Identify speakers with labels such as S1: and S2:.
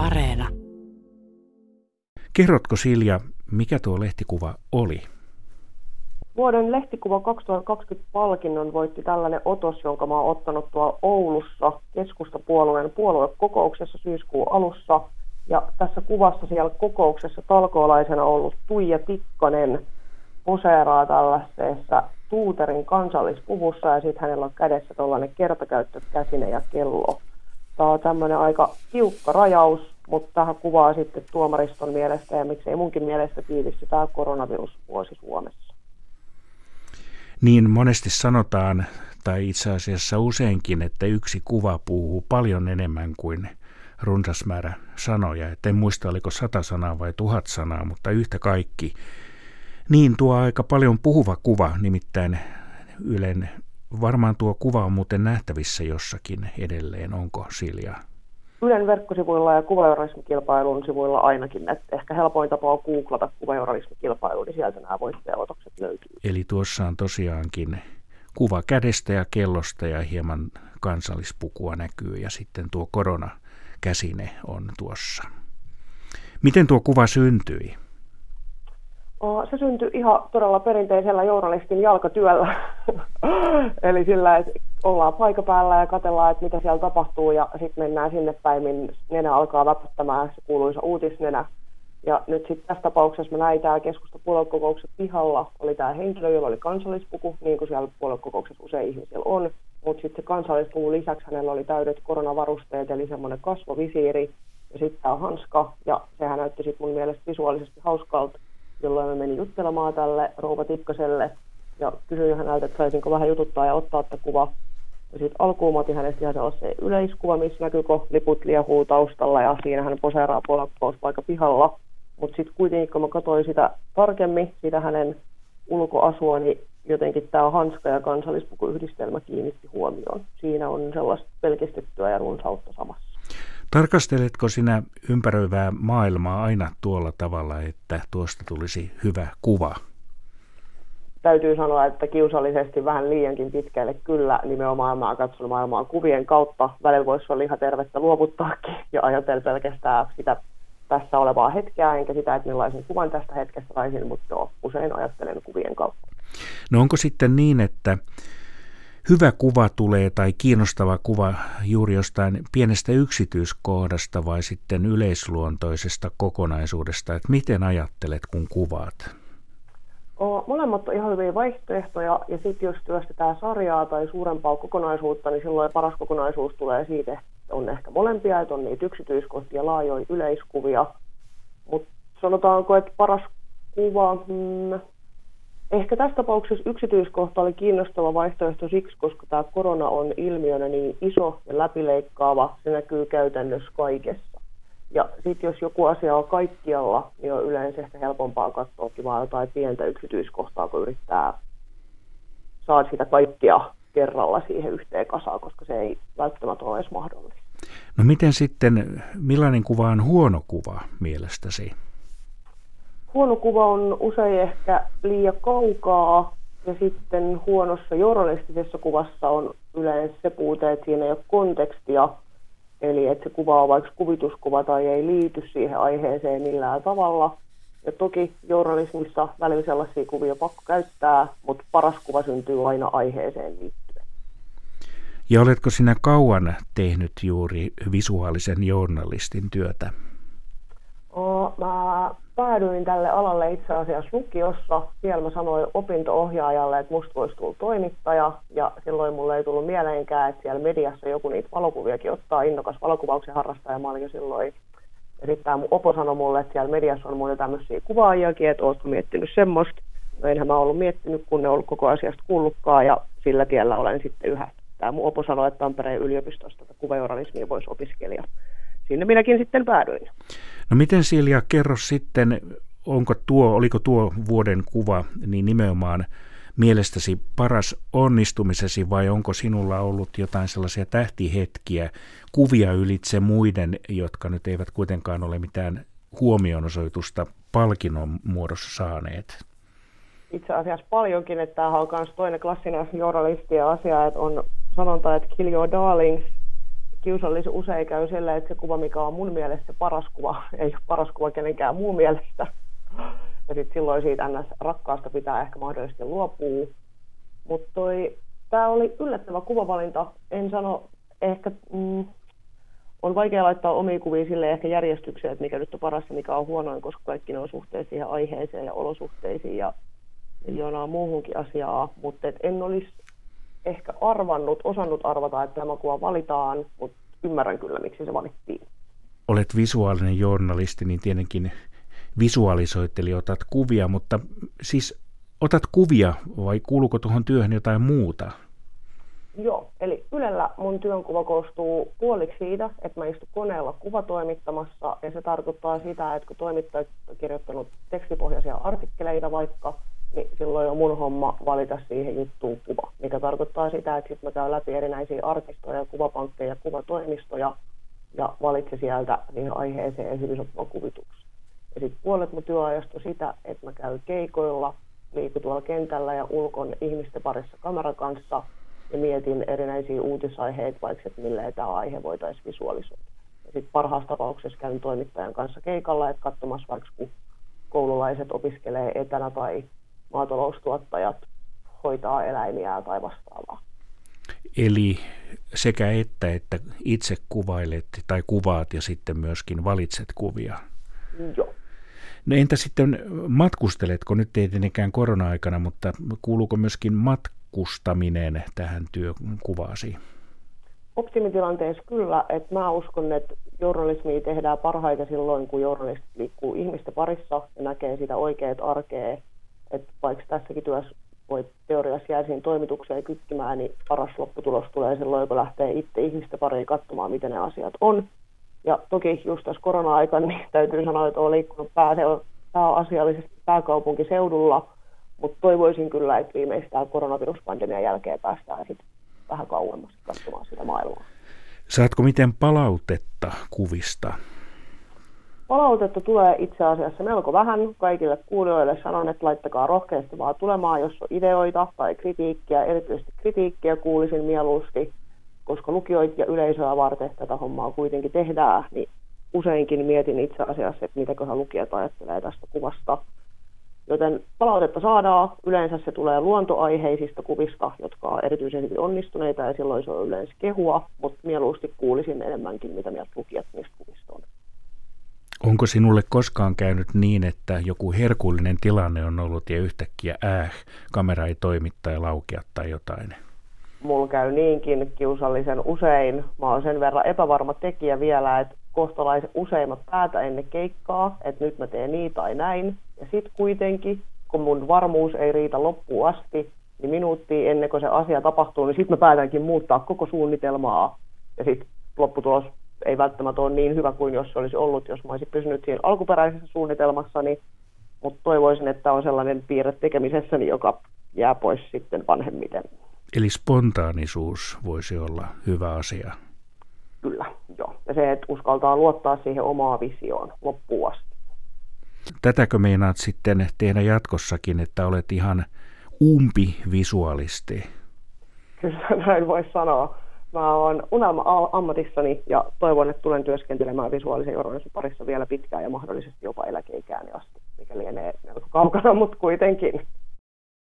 S1: Areena. Kerrotko Silja, mikä tuo lehtikuva oli?
S2: Vuoden lehtikuva 2020 palkinnon voitti tällainen otos, jonka mä oon ottanut tuolla Oulussa keskustapuolueen puoluekokouksessa syyskuun alussa. Ja tässä kuvassa siellä kokouksessa talkoolaisena ollut Tuija Tikkanen poseeraa tällaisessa Tuuterin kansallispuvussa ja sitten hänellä on kädessä tuollainen kertakäyttökäsine ja kello. Tämä on tämmöinen aika tiukka rajaus, mutta tähän kuvaa sitten tuomariston mielestä ja miksei munkin mielestä tiivisty tämä koronavirusvuosi Suomessa.
S1: Niin monesti sanotaan, tai itse asiassa useinkin, että yksi kuva puhuu paljon enemmän kuin runsas määrä sanoja. Et en muista, oliko sata sanaa vai tuhat sanaa, mutta yhtä kaikki. Niin tuo aika paljon puhuva kuva, nimittäin Ylen, varmaan tuo kuva on muuten nähtävissä jossakin edelleen, onko Silja?
S2: Ylen verkkosivuilla ja kuvajournalismikilpailun sivuilla ainakin, että ehkä helpoin tapa on googlata kuvajournalismikilpailu, niin sieltä nämä voittajaotokset löytyy.
S1: Eli tuossa on tosiaankin kuva kädestä ja kellosta ja hieman kansallispukua näkyy ja sitten tuo koronakäsine on tuossa. Miten tuo kuva syntyi?
S2: Se syntyi ihan todella perinteisellä journalistin jalkatyöllä. Eli sillä, että ollaan paikan päällä ja katellaan, että mitä siellä tapahtuu ja sitten mennään sinne päin, minne nenä alkaa väpättämään se kuuluisa uutisnenä. Ja nyt sitten tässä tapauksessa mä näin tämä keskusta puoluekokouksen pihalla, oli tämä henkilö, jolla oli kansallispuku, niin kuin siellä puoluekokouksessa usein ihmisillä on. Mutta sitten se kansallispuvun lisäksi hänellä oli täydet koronavarusteet, eli semmoinen kasvovisiiri ja sitten tämä hanska. Ja sehän näytti sitten mun mielestä visuaalisesti hauskalta, jolloin mä menin juttelemaan tälle rouva Tikkaselle ja kysyin häneltä, että saisinko vähän jututtaa ja ottaa tätä kuva. Ja sitten alkuun otin hänestä ihan sellaisen yleiskuva, missä näkyykö liput liehuu taustalla ja siinä hän poseeraa puolakkouspaikka pihalla. Mutta sitten kuitenkin, kun mä katsoin sitä tarkemmin, sitä hänen ulkoasua, niin jotenkin tämä hanska ja kansallispukuyhdistelmä kiinnitti huomioon. Siinä on sellaista pelkistettyä ja runsautta samassa.
S1: Tarkasteletko sinä ympäröivää maailmaa aina tuolla tavalla, että tuosta tulisi hyvä kuva?
S2: Täytyy sanoa, että kiusallisesti vähän liiankin pitkälle kyllä nimenomaan mä katson maailmaa kuvien kautta. Välillä voisi olla ihan tervettä luovuttaakin ja ajatella pelkästään sitä tässä olevaa hetkeä, enkä sitä, että millaisen kuvan tästä hetkestä saisin, mutta joo, usein ajattelen kuvien kautta.
S1: No onko sitten niin, että hyvä kuva tulee tai kiinnostava kuva juuri jostain pienestä yksityiskohdasta vai sitten yleisluontoisesta kokonaisuudesta, että miten ajattelet, kun kuvaat?
S2: Molemmat on ihan hyviä vaihtoehtoja, ja sitten jos työstetään sarjaa tai suurempaa kokonaisuutta, niin silloin paras kokonaisuus tulee siitä, että on ehkä molempia, että on niitä yksityiskohtia, laajoja yleiskuvia. Mutta sanotaanko, että paras kuva, hmm, ehkä tässä tapauksessa yksityiskohta oli kiinnostava vaihtoehto siksi, koska tämä korona on ilmiönä niin iso ja läpileikkaava, se näkyy käytännössä kaikessa. Ja sitten jos joku asia on kaikkialla, niin on yleensä ehkä helpompaa katsoa vaan jotain pientä yksityiskohtaa, kun yrittää saada sitä kaikkia kerralla siihen yhteen kasaan, koska se ei välttämättä ole edes mahdollista.
S1: No miten sitten, millainen kuva on huono kuva mielestäsi?
S2: Huono kuva on usein ehkä liian kaukaa ja sitten huonossa journalistisessa kuvassa on yleensä se puute, että siinä ei ole kontekstia Eli että se kuva on vaikka kuvituskuva tai ei liity siihen aiheeseen millään tavalla. Ja toki journalismissa välillä sellaisia kuvia pakko käyttää, mutta paras kuva syntyy aina aiheeseen liittyen.
S1: Ja oletko sinä kauan tehnyt juuri visuaalisen journalistin työtä?
S2: Mä päädyin tälle alalle itse asiassa lukiossa. Siellä mä sanoin opinto-ohjaajalle, että musta voisi tulla toimittaja. Ja silloin mulle ei tullut mieleenkään, että siellä mediassa joku niitä valokuviakin ottaa innokas valokuvauksen harrastaja. Mä olin jo silloin. Ja sitten tämä opo sanoi mulle, että siellä mediassa on muita tämmöisiä kuvaajiakin, että ootko miettinyt semmoista. No enhän mä ollut miettinyt, kun ne ollut koko asiasta kuullutkaan ja sillä tiellä olen sitten yhä. Tämä mun opo sanoi, että Tampereen yliopistosta tätä kuvajournalismia voisi opiskella. Sinne minäkin sitten päädyin.
S1: No miten Silja, kerro sitten, onko tuo, oliko tuo vuoden kuva niin nimenomaan mielestäsi paras onnistumisesi vai onko sinulla ollut jotain sellaisia tähtihetkiä, kuvia ylitse muiden, jotka nyt eivät kuitenkaan ole mitään huomionosoitusta palkinnon muodossa saaneet?
S2: Itse asiassa paljonkin, että tämä on myös toinen klassinen journalisti ja asia, että on sanonta, että kill your darlings, kiusallisen usein käy sillä, että se kuva, mikä on mun mielestä paras kuva, ei ole paras kuva kenenkään muun mielestä. Ja sitten silloin siitä ns. rakkaasta pitää ehkä mahdollisesti luopua. Mutta tämä oli yllättävä kuvavalinta. En sano ehkä, mm, on vaikea laittaa omia kuvia sille ehkä järjestykseen, että mikä nyt on paras ja mikä on huonoin, koska kaikki ne on suhteessa siihen aiheeseen ja olosuhteisiin ja miljoonaa muuhunkin asiaa. Mutta en olisi ehkä arvannut, osannut arvata, että tämä kuva valitaan, mutta ymmärrän kyllä, miksi se valittiin.
S1: Olet visuaalinen journalisti, niin tietenkin visualisoit, eli otat kuvia, mutta siis otat kuvia vai kuuluuko tuohon työhön jotain muuta?
S2: Joo, eli Ylellä mun työnkuva koostuu puoliksi siitä, että mä istun koneella kuvatoimittamassa, ja se tarkoittaa sitä, että kun toimittajat on kirjoittanut tekstipohjaisia artikkeleita vaikka, niin silloin on mun homma valita siihen juttuun kuva, mikä tarkoittaa sitä, että sitten mä käyn läpi erinäisiä arkistoja, kuvapankkeja, kuvatoimistoja, ja valitse sieltä siihen aiheeseen hyvin sopivan kuvituksen. Ja sitten puolet mun työajasta sitä, että mä käyn keikoilla, liikun tuolla kentällä ja ulkon ihmisten parissa kameran kanssa – ja mietin erinäisiä uutisaiheita, vaikka että millä tämä aihe voitaisiin visualisoida. Ja sitten parhaassa tapauksessa käyn toimittajan kanssa keikalla, että katsomassa vaikka kun koululaiset opiskelee etänä tai maataloustuottajat hoitaa eläimiä tai vastaavaa.
S1: Eli sekä että, että itse kuvailet tai kuvaat ja sitten myöskin valitset kuvia.
S2: Joo.
S1: No entä sitten matkusteletko, nyt ei tietenkään korona-aikana, mutta kuuluuko myöskin mat- matkustaminen tähän työkuvaasi?
S2: Optimitilanteessa kyllä, että mä uskon, että journalismia tehdään parhaiten silloin, kun journalisti liikkuu ihmisten parissa ja näkee sitä oikeat arkea. Että vaikka tässäkin työssä voi teoriassa jää siihen toimitukseen kykkimään, niin paras lopputulos tulee silloin, kun lähtee itse ihmisten pariin katsomaan, miten ne asiat on. Ja toki just tässä korona-aikana niin täytyy sanoa, että olen liikkunut pääasiallisesti pääkaupunkiseudulla – mutta toivoisin kyllä, että viimeistään koronaviruspandemian jälkeen päästään sitten vähän kauemmas katsomaan sitä maailmaa.
S1: Saatko miten palautetta kuvista?
S2: Palautetta tulee itse asiassa melko vähän. Kaikille kuulijoille sanon, että laittakaa rohkeasti vaan tulemaan, jos on ideoita tai kritiikkiä. Erityisesti kritiikkiä kuulisin mieluusti, koska lukijoita ja yleisöä varten tätä hommaa kuitenkin tehdään, niin useinkin mietin itse asiassa, että mitäköhän lukijat ajattelee tästä kuvasta – Joten palautetta saadaan. Yleensä se tulee luontoaiheisista kuvista, jotka on erityisen hyvin onnistuneita ja silloin se on yleensä kehua, mutta mieluusti kuulisin enemmänkin, mitä mieltä lukijat niistä kuvista on.
S1: Onko sinulle koskaan käynyt niin, että joku herkullinen tilanne on ollut ja yhtäkkiä äh, kamera ei toimi tai laukea tai jotain?
S2: Mulla käy niinkin kiusallisen usein. Mä oon sen verran epävarma tekijä vielä, että kohtalaisen useimmat päätä ennen keikkaa, että nyt mä teen niin tai näin. Ja sitten kuitenkin, kun mun varmuus ei riitä loppuun asti, niin minuuttia ennen kuin se asia tapahtuu, niin sitten mä päätänkin muuttaa koko suunnitelmaa. Ja sitten lopputulos ei välttämättä ole niin hyvä kuin jos se olisi ollut, jos mä olisin pysynyt siinä alkuperäisessä suunnitelmassani. Mutta toivoisin, että on sellainen piirre tekemisessäni, joka jää pois sitten vanhemmiten.
S1: Eli spontaanisuus voisi olla hyvä asia.
S2: Kyllä, joo. Ja se, että uskaltaa luottaa siihen omaan visioon loppuun asti.
S1: Tätäkö meinaat sitten tehdä jatkossakin, että olet ihan umpivisuaalisti?
S2: Kyllä näin voisi sanoa. Mä oon unelma ammatissani ja toivon, että tulen työskentelemään visuaalisen journalismin parissa vielä pitkään ja mahdollisesti jopa eläkeikääni asti, mikä lienee melko kaukana, mutta kuitenkin.